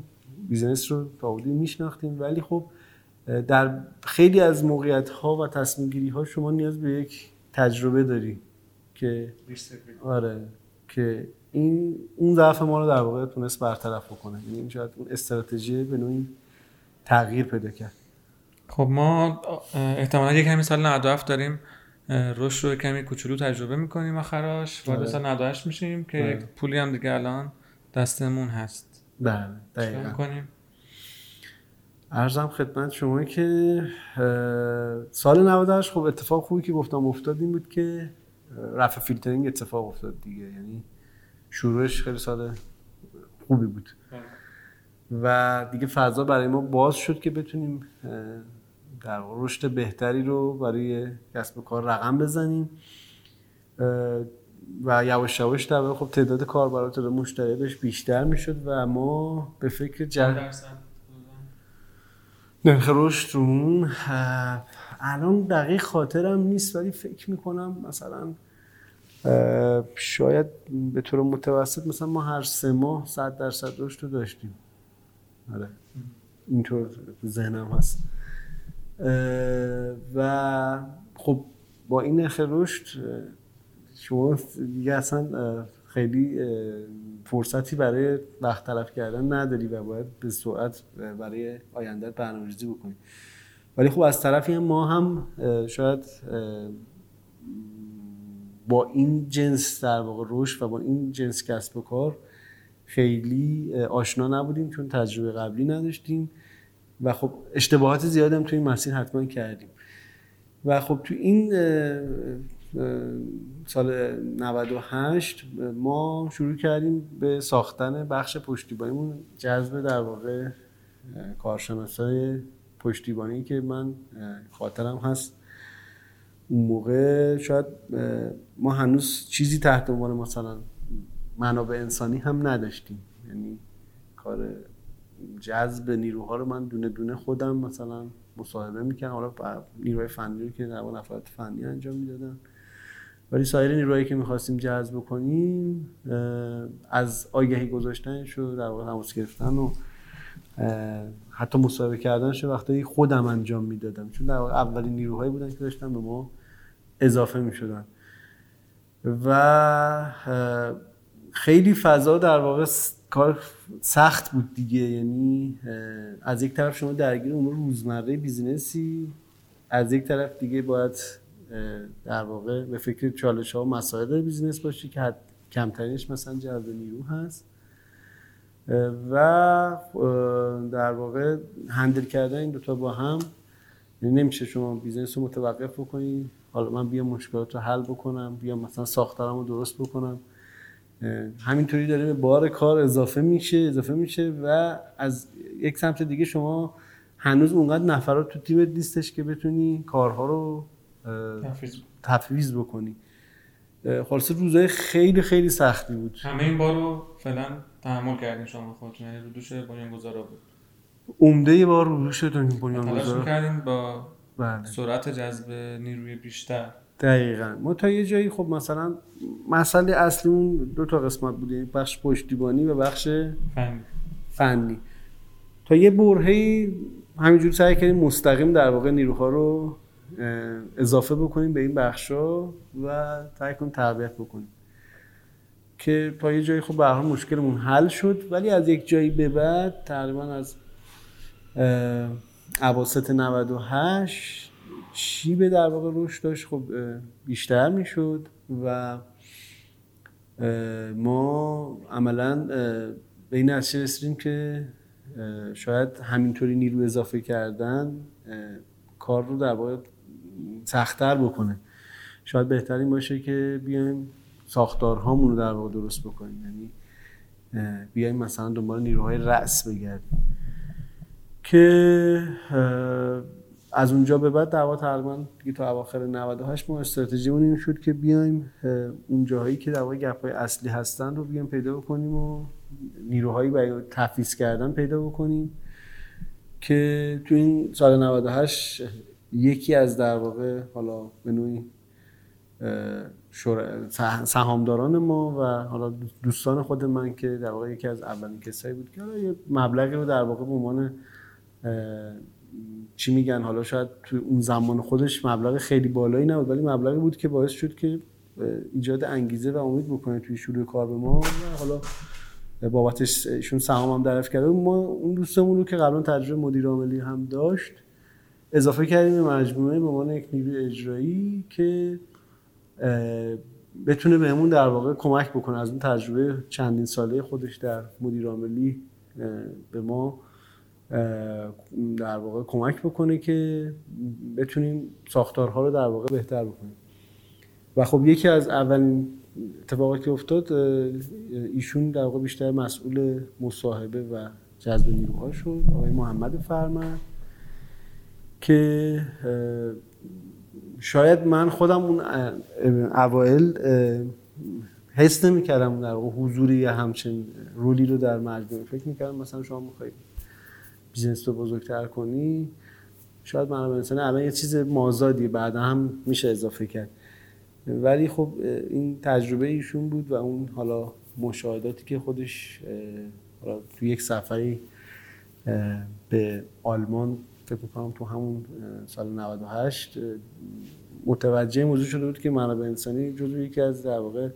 business رو تا میشناختیم. ولی خب در خیلی از موقعیت ها و تصمیم گیری ها شما نیاز به یک تجربه داری که آره که این اون ضعف ما رو در واقع تونست برطرف بکنه. یعنی این شاید اون استراتژی به نوعی تغییر پیدا کرد. خب ما احتمالا یک همین سال 97 داریم. رشد رو کمی کوچولو تجربه می‌کنیم آخراش وارد آره. سال 98 میشیم که یک بله. پولی هم دیگه الان دستمون هست بله دقیقا کنیم ارزم خدمت شما که سال 98 خب اتفاق خوبی که گفتم افتاد این بود که رفع فیلترینگ اتفاق افتاد دیگه یعنی شروعش خیلی سال خوبی بود بله. و دیگه فضا برای ما باز شد که بتونیم در رشد بهتری رو برای کسب و کار رقم بزنیم. و یواش یواش در خب تعداد کاربرات رو مشتریاتش بیشتر می‌شد و ما به فکر جد نرخ رشد رو الان دقیق خاطرم نیست ولی فکر می‌کنم مثلا شاید به طور متوسط مثلا ما هر سه ماه صد درصد رشد رو داشتیم. آره. اینطور ذهنم هست. و خب با این نرخ رشد شما دیگه اصلا خیلی فرصتی برای وقت تلف کردن نداری و باید به سرعت برای آینده برنامه‌ریزی بکنی. ولی خب از طرفی ما هم شاید با این جنس در واقع رشد و با این جنس کسب و کار خیلی آشنا نبودیم چون تجربه قبلی نداشتیم. و خب اشتباهات زیادی هم توی این مسیر حتما کردیم. و خب تو این سال 98 ما شروع کردیم به ساختن بخش پشتیبانیمون جذب در واقع کارشناسای پشتیبانی که من خاطرم هست. اون موقع شاید ما هنوز چیزی تحت عنوان مثلا منابع انسانی هم نداشتیم. یعنی کار جذب نیروها رو من دونه دونه خودم مثلا مصاحبه می‌کنم حالا نیروهای فنی رو که در نفرات فنی انجام می‌دادن. ولی سایر نیروهایی که می‌خواستیم جذب کنیم از آگهی گذاشتنش و در واقع تماس گرفتن و حتی مصاحبه کردنش وقتی خودم انجام می‌دادم. چون در واقع اولین نیروهایی بودن که داشتن به ما اضافه می‌شدن. و خیلی فضا در واقع کار سخت بود دیگه. یعنی از یک طرف شما درگیر امور روزمره بیزینسی از یک طرف دیگه باید در واقع به فکر چالش ها و مسائل business باشی که حد کمترینش مثلا جذب نیرو هست. و در واقع handle کردن این دوتا با هم. یعنی نمیشه شما business رو متوقف بکنید حالا من بیام مشکلات رو حل بکنم بیام مثلا ساختارم رو درست بکنم. همینطوری داره به بار کار اضافه میشه اضافه میشه و از یک سمت دیگه شما هنوز اونقدر نفرات تو تیمت نیستش که بتونی کارها رو تفویض بکنی. خلاصه روزای خیلی خیلی سختی بود. همه این بار رو فعلا تحمل کردین شما خودتون. یعنی رو دوش بنیانگذارا بود. عمده بار رو دوش بنیانگذارا. کردین با بله. سرعت جذب نیروی بیشتر. دقیقا. ما تا یه جایی خب مثلا مسئله اصلی اون دو تا قسمت بود یعنی بخش پشتیبانی و بخش فنی, فنی. تا یه برهی همینجور سعی کردیم مستقیم در واقع نیروها رو اضافه بکنیم به این بخشا و سعی کنیم تربیت بکنیم. که تا یه جایی خب به مشکلمون حل شد ولی از یک جایی به بعد تقریبا از اواسط 98 شیب در واقع روش داشت خب بیشتر می‌شد و ما عملا به این نتیجه رسیدیم که شاید همینطوری نیرو اضافه کردن کار رو در واقع سختتر بکنه. شاید بهترین باشه که بیایم ساختارهامون رو در واقع درست بکنیم. یعنی بیایم مثلا دنبال نیروهای رأس بگردیم. که از اونجا به بعد دعوا تقریبا تا اواخر 98 ما استراتژیمون این شد که بیایم اون جاهایی که در واقع گپ‌های اصلی هستن رو بیایم پیدا بکنیم و نیروهایی برای تفیز کردن پیدا بکنیم که تو این سال 98 یکی از در واقع حالا به نوعی سهامداران ما و حالا دوستان خود من که در واقع یکی از اولین کسایی بود که حالا یه مبلغی رو در واقع به عنوان چی میگن؟ حالا شاید تو اون زمان خودش مبلغ خیلی بالایی نبود ولی مبلغی بود که باعث شد که ایجاد انگیزه و امید بکنه توی شروع کار به ما. و حالا بابتش ایشون سهام هم درف کرده ما اون دوستمون رو که قبلا تجربه مدیر عاملی هم داشت اضافه کردیم به مجموعه به عنوان یک نیروی اجرایی که بتونه بهمون در واقع کمک بکنه. از اون تجربه چندین ساله خودش در مدیر عاملی به ما در واقع کمک بکنه که بتونیم ساختارها رو در واقع بهتر بکنیم. و خب یکی از اولین اتفاقاتی که افتاد ایشون در واقع بیشتر مسئول مصاحبه و جذب نیروها شد. آقای محمد فرمد که شاید من خودم اون اوائل حس نمی‌کردم در حضوری یا همچین رولی رو در مجموعه فکر می‌کردم. مثلا شما می‌خواید بیزنس رو بزرگتر کنی شاید من انسانی الان یه چیز مازادی بعد هم میشه اضافه کرد. ولی خب این تجربه ایشون بود و اون حالا مشاهداتی که خودش تو یک سفری به آلمان فکر می‌کنم تو همون سال 98 متوجه موضوع شده بود که منابع انسانی جزو یکی از در واقع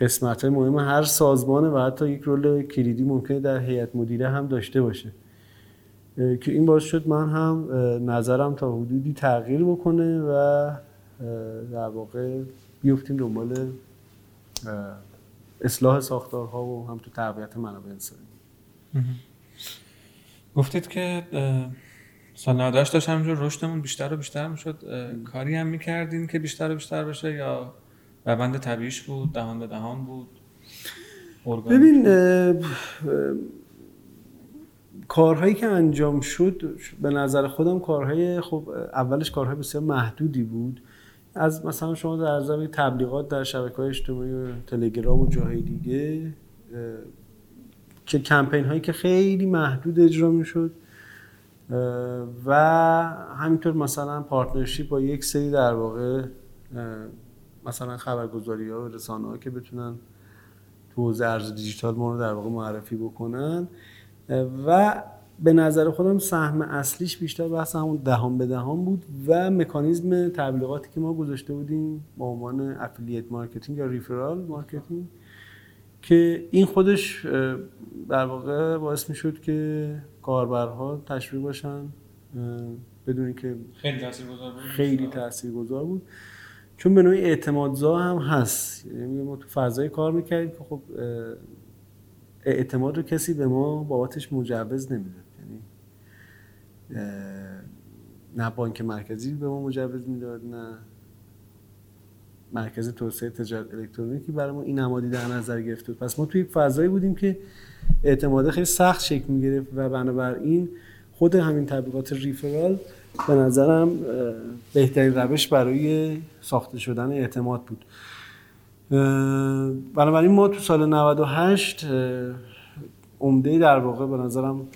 قسمت های مهم هر سازمانه و حتی یک رول کلیدی ممکنه در هیئت مدیره هم داشته باشه. که این باعث شد من هم نظرم تا حدودی تغییر بکنه و در واقع بیفتیم دنبال اصلاح ساختارها و هم تو تقویت منابع انسانی. گفتید که سال 98 داشت همینجور رشدمون بیشتر و بیشتر می‌شد. کاری هم می‌کردین که بیشتر و بیشتر بشه یا روند طبیعیش بود دهان به دهان بود؟ ببین کارهایی که انجام شد به نظر خودم کارهای خب اولش کارهای بسیار محدودی بود. از مثلا شما در زمین تبلیغات در شبکه های اجتماعی و تلگرام و جاهای دیگه که کمپین هایی که خیلی محدود اجرا می‌شد و همینطور مثلا partnership با یک سری در واقع مثلا خبرگزاری ها و رسانه که بتونن تو ارز دیجیتال ما رو در واقع معرفی بکنن. و به نظر خودم سهم اصلیش بیشتر بحث همون دهان به دهان بود و مکانیزم تبلیغاتی که ما گذاشته بودیم با عنوان affiliate marketing یا referral marketing که این خودش در واقع باعث می شد که کاربرها تشویق باشن بدون اینکه خیلی تاثیرگذار بود. خیلی تاثیرگذار بود. چون به نوعی اعتمادزا هم هست. یعنی ما تو فضای کار می‌کردیم که خب اعتماد رو کسی به ما بابتش مجوز نمی‌داد یعنی نه بانک مرکزی به ما مجوز می‌داد نه مرکز توسعه تجارت الکترونیکی برای ما این نمادی در نظر گرفته پس ما توی فضایی بودیم که اعتماد خیلی سخت شکل می‌گرفت و بنابراین خود همین تبلیغات ریفرال به نظرم بهترین روش برای ساخته شدن اعتماد بود. بنابراین ما تو سال 98 عمده در واقع به نظرم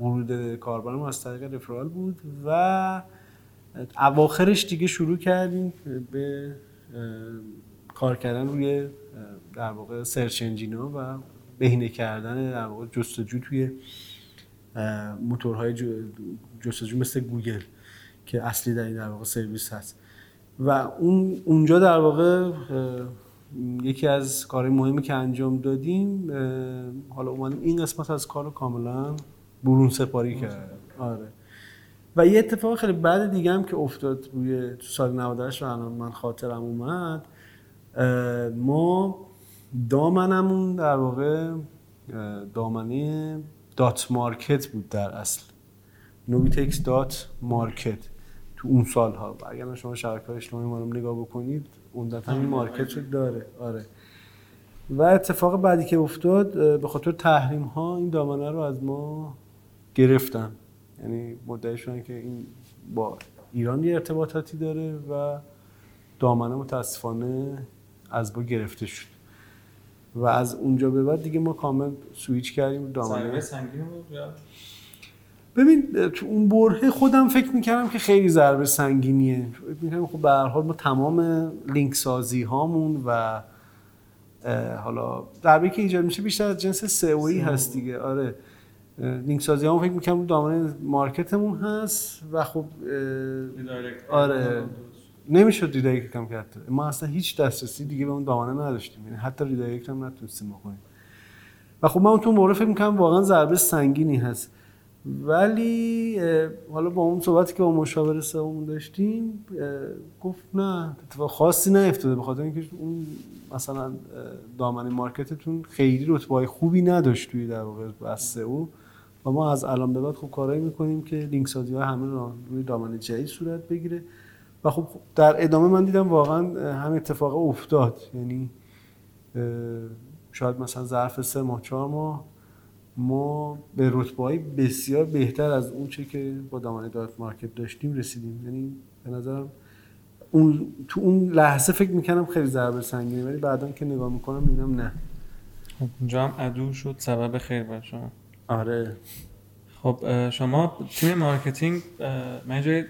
ورود کاربرم از طریق رفرال بود و اواخرش دیگه شروع کردیم به کار کردن روی در واقع search engine ا و بهینه کردن در واقع جستجو توی موتورهای جستجو مثل گوگل که اصلی‌ترین در واقع سرویس هست. و اون اونجا در واقع یکی از کارهای مهمی که انجام دادیم حالا اومدیم این قسمت از کار رو کاملا برون سپاری کرد. آره. و یه اتفاق خیلی بد دیگه هم که افتاد روی تو سال 98 و الان من خاطرم اومد ما دامنمون در واقع دامنه dot market بود در اصل. نوبیتکس dot market تو اون سالها. اگر شما شبکه های اجتماعی ما رو نگاه بکنید اون این market رو داره آره. و اتفاق بعدی که افتاد به خاطر تحریم ها این دامنه رو از ما گرفتن. یعنی مدعی شدن که این با ایران یه ارتباطاتی داره و دامنه متاسفانه از ما گرفته شد. و از اونجا به بعد دیگه ما کامل سویچ کردیم دامنه سنگین بود ببین تو اون برهه خودم فکر می‌کردم که خیلی ضربه سنگینیه. می‌کردم خب به هر حال ما تمام لینک سازی هامون و حالا ضربه که ایجاد میشه بیشتر از جنس سئویی هست دیگه. آره. لینک سازی همون فکر می‌کنم دامنه market مون هست و خب آره. نمی‌شد redirect هم کرد. ما اصلا هیچ دسترسی دیگه به اون دامنه نداشتیم. یعنی حتی redirect هم نتونستیم بکنیم. و خب من اون تو مورد فکر می‌کنم واقعا ضربه سنگینی هست. ولی حالا با اون صحبتی که با مشاور سومون داشتیم گفت نه اتفاق خاصی نیفتاده به خاطر اینکه اون مثلا دامنه market تون خیلی رتبه خوبی نداشت توی در واقع بحث سئو. و ما از الان به بعد خب کارایی می‌کنیم که لینک سازی ها همه روی دامنه جدید صورت بگیره. و خب در ادامه من دیدم واقعا هم اتفاق افتاد. یعنی شاید مثلا ظرف سه ماه چهار ماه ما به رتبه بسیار بهتر از اون چه که با دامنه dot market داشتیم رسیدیم. یعنی به نظرم اون تو اون لحظه فکر می‌کنم خیلی ضربه سنگینه ولی بعدا که نگاه می‌کنم می‌بینم نه. خب اونجا هم عدو شد سبب خیر بر شما. آره. خب شما تیم marketing من جای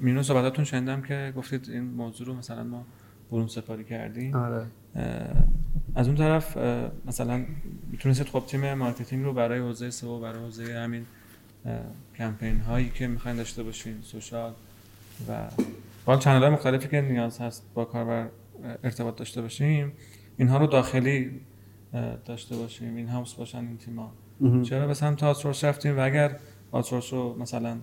میون صحبتاتون شنیدم که گفتید این موضوع رو مثلا ما برون سپاری کردیم آره. از اون طرف مثلا می‌تونستید خب تیم marketing رو برای حوزه سئو برای حوزه همین کمپین هایی که می‌خواین داشته باشین سوشال و با چنل های مختلفی که نیاز هست با کاربر ارتباط داشته باشیم اینها رو داخلی داشته باشیم این هاوس باشن این تیما چرا؟ به سمت آتسورس رفتیم و اگر آتسورس رو مثلا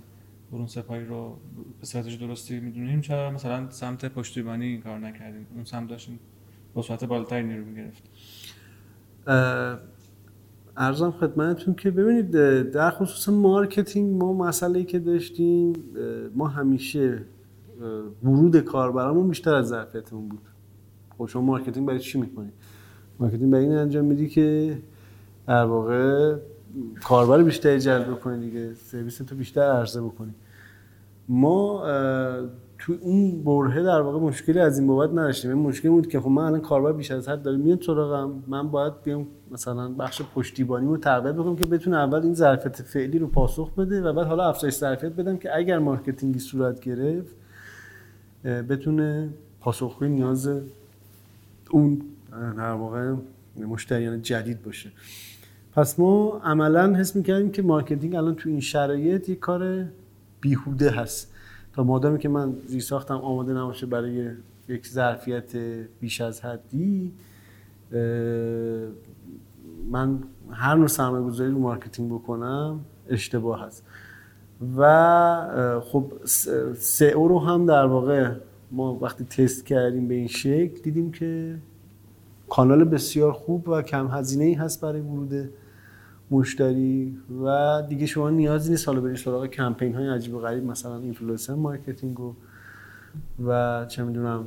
برون سپاری رو به صورتش درستی می‌دونیم چرا مثلا سمت پشتیبانی این کار نکردیم؟ اون سمت داشتیم با صورت بالاتری نیرو می‌گرفت عرضم خدمتتون که ببینید در خصوص marketing ما مسئله که داشتیم ما همیشه ورود کاربرامون بیشتر از ظرفیتمون بود. خب شما marketing برای چی می‌کنی؟ marketing برای این انجام میدی که در واقع کاربر بیشتری جلب کنی دیگه سرویس تو بیشتر عرضه بکنی. ما تو اون برهه در واقع مشکلی از این بابت نداشتیم. این مشکل بود که خب من الان کاربر بیش از حد داره میاد سراغم. من باید بیام مثلا بخش پشتیبانی رو تقویت بکنم که بتونه اول این ظرفیت فعلی رو پاسخ بده و بعد حالا افزایش ظرفیت بدم که اگر marketing ی صورت گرفت بتونه پاسخگوی نیاز اون در واقع مشتریان جدید باشه. پس ما عملا حس می‌کردیم که marketing الان تو این شرایط یه کار بیهوده هست. تا مادامی که من زیر ساختم آماده نباشه برای یک ظرفیت بیش از حدی من هر نوع سرمایه گذاری رو marketing بکنم اشتباه هست. و خب سئو رو هم در واقع ما وقتی تست کردیم به این شکل دیدیم که کانال بسیار خوب و کم هزینه ای هست برای ورود مشتری و دیگه شما نیازی نیست حالا برید سراغ کمپین های عجیب و غریب مثلا influencer marketing و و چه می‌دونم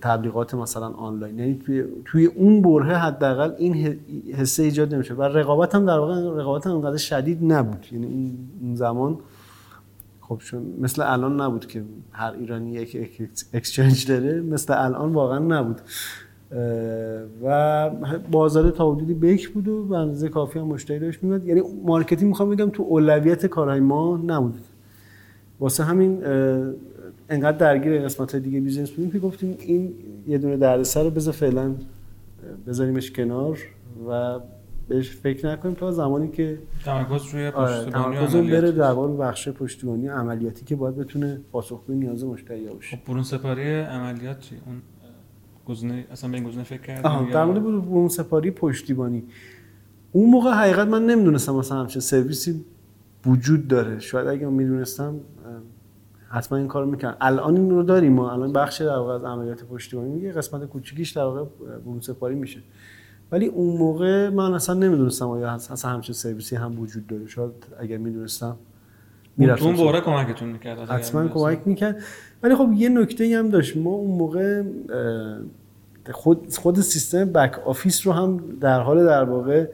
تبلیغات مثلا آنلاین. یعنی توی, توی اون برهه حداقل این حسه ایجاد نمیشه. و رقابت هم در واقع رقابت هم اونقدر شدید نبود. یعنی اون زمان خب چون مثل الان نبود که هر ایرانی یک exchange داره مثل الان واقعا نبود. و بازار تا حدودی بکر بود و به اندازه کافی هم مشتری داشت میاد یعنی marketing می‌خوام بگم تو اولویت کارهای ما نبود واسه همین انقدر درگیر قسمت های دیگه business بودیم که گفتیم این یه دونه دردسر رو بذار فعلا بذاریمش کنار و بهش فکر نکنیم تا زمانی که تمرکز روی آره، پشتیبانی بره در واقع بخش پشتیبانی عملیاتی که باید بتونه پاسخگوی نیاز مشتری باشه. خب برون سپاری عملیات چی؟ اون گزینه اصلا به این گزینه فکر کردم در مورد برون سپاری پشتیبانی. اون موقع حقیقت من نمی‌دونستم مثلا همچین سرویسی وجود داره. شاید اگه می‌دونستم حتما این کارو می‌کنن الان این رو داریم. ما الان بخش در واقع از عملیات پشتیبانی میگه قسمت کوچیکیش در واقع برون سپاری میشه. ولی اون موقع من اصلا نمی‌دونستم آیا اصلا همچین سرویسی هم وجود داره. شاید اگر می‌دونستم می‌رفتم اون برهه کمکتون می‌کرد حتما کمک می‌کرد. ولی خب یه نکته هم داشت. ما اون موقع خود خود سیستم back office رو هم در حال در واقع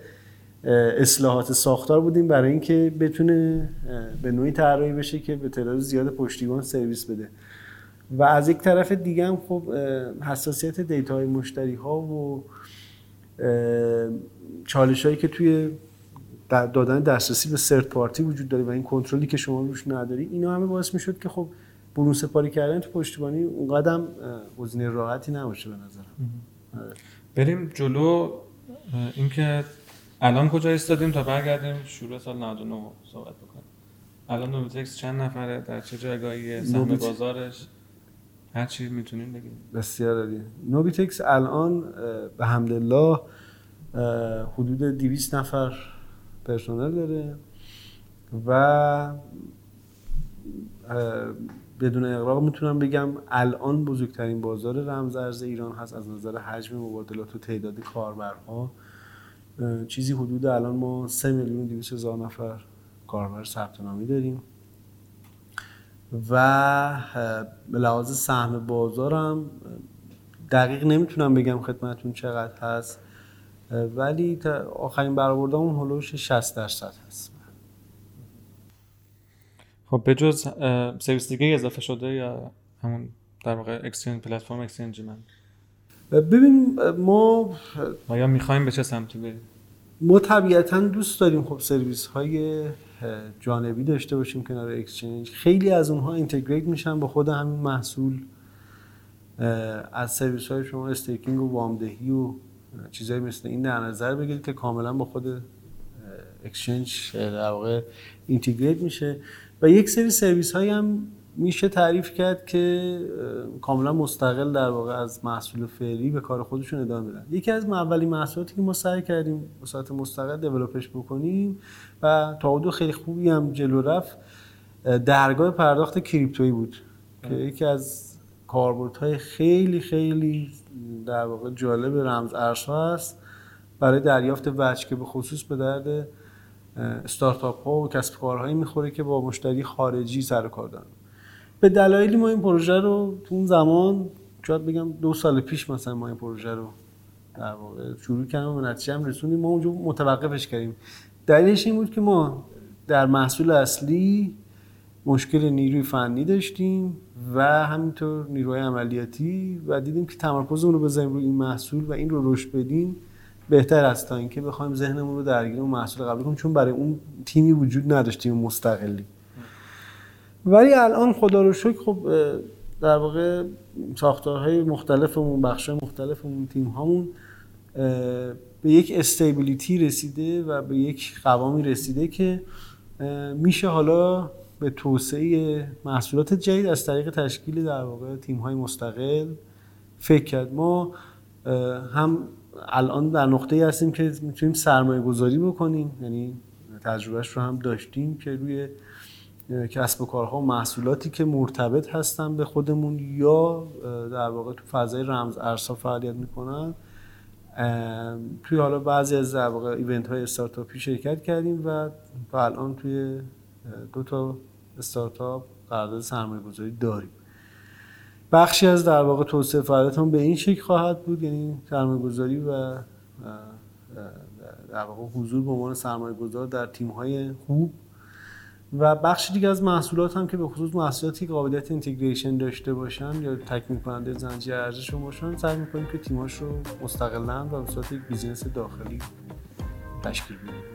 اصلاحات ساختار بودیم برای اینکه بتونه به نوعی طراحی بشه که به تعداد زیاد پشتیبان سرویس بده. و از یک طرف دیگه هم خب حساسیت دیتاهای مشتری ها و چالش هایی که توی دادن دسترسی به سرت پارتی وجود داره و این کنترلی که شما روش نداری اینا همه باعث می‌شد که خب برون سپاری کردن تو پشتیبانی اونقدر گزینه راحتی نباشه به نظرم. بریم جلو. اینکه الان کجا ایستادیم تا برگردیم؟ شروع سال 99 صحبت بکنیم. الان نوبیتکس چند نفره؟ در چه جایگاهی؟ سهم بازارش؟ هر چی می‌تونیم بگیم بسیار عالی. نوبیتکس الان به حمدالله حدود 200 نفر پرسنل داره و بدون اقراق می‌تونم بگم الان بزرگترین بازار رمز ارز ایران هست. از نظر حجم مبادلات و تعداد کاربرها چیزی حدود الان ما 3 میلیون 200 هزار نفر کاربر ثبت نامی داریم. و به لحاظ سهم بازارم دقیق نمی‌تونم بگم خدمتون چقدر هست. ولی تا آخرین برآوردهمون هلوش 60 درصد هست. خب به جز سرویس دیگه اضافه شده یا همون در واقع اکسچنج پلتفرم اکسچنج من؟ ببین ما ما یا می‌خوایم به چه سمتی بریم؟ ما طبیعتا دوست داریم خب سرویس های جانبی داشته باشیم کنار exchange. خیلی از اونها integrate میشن با خود همین محصول از سرویس های شما staking و وامدهی و چیزایی مثل این در نظر بگیرید که کاملا با خود exchange در واقع integrate میشه. و یک سری سرویس های هم میشه تعریف کرد که کاملا مستقل در واقع از محصول فعلی به کار خودشون ادامه میدن یکی از اولین محصولاتی که ما سعی کردیم به صورت مستقل دیولپش بکنیم و تا خیلی خوبی هم جلو رفت درگاه پرداخت کریپتویی بود. که یکی از کاربردهای خیلی خیلی در واقع جالب رمز ارزها هست برای دریافت وجه که به خصوص به درد استارتاپ ها و کسب کارهایی می‌خوره که با مشتری خارجی سر کار دارن. به دلایلی ما این پروژه رو تو اون زمان شاید بگم دو سال پیش مثلا ما این پروژه رو در واقع شروع کردیم و نتیجه هم رسوندیم. ما اونجا متوقفش کردیم. دلیلش این بود که ما در محصول اصلی مشکل نیروی فنی داشتیم و همینطور نیروی عملیاتی و دیدیم که تمرکز رو بزنیم روی این محصول و این رو رشد بدیم بهتر است تا اینکه بخوایم ذهنمون رو درگیر اون محصول قبلی کنیم چون برای اون تیمی وجود نداشتیم مستقلی. ولی الان خدا رو شکر خب در واقع ساختارهای مختلفمون بخشای مختلفمون تیم هامون به یک استیبیلیتی رسیده و به یک قوامی رسیده که میشه حالا به توسعه محصولات جدید از طریق تشکیل در واقع تیم های مستقل فکر کرد. ما هم الان در نقطه هستیم که می‌تونیم سرمایه گذاری بکنیم یعنی تجربهش رو هم داشتیم که روی کسب و کارها و محصولاتی که مرتبط هستن به خودمون یا در واقع تو فضای رمز ارسا فعالیت می‌کنن. توی حالا بعضی از در واقع ایونت های استارتاپی شرکت کردیم و الان توی دو تا استارتاپ قرارداد سرمایه گذاری داریم. بخشی از در واقع توسعه فعالیتمون به این شکل خواهد بود یعنی سرمایه گذاری و در واقع حضور به عنوان سرمایه گذار در تیم خوب. و بخش دیگه از محصولات هم که به خصوص محصولاتی قابلیت integration داشته باشن یا تکمیل کننده زنجیره ارزش باشن سعی می‌کنیم که تیماش رو مستقلا و به صورت یک business داخلی تشکیل بدیم.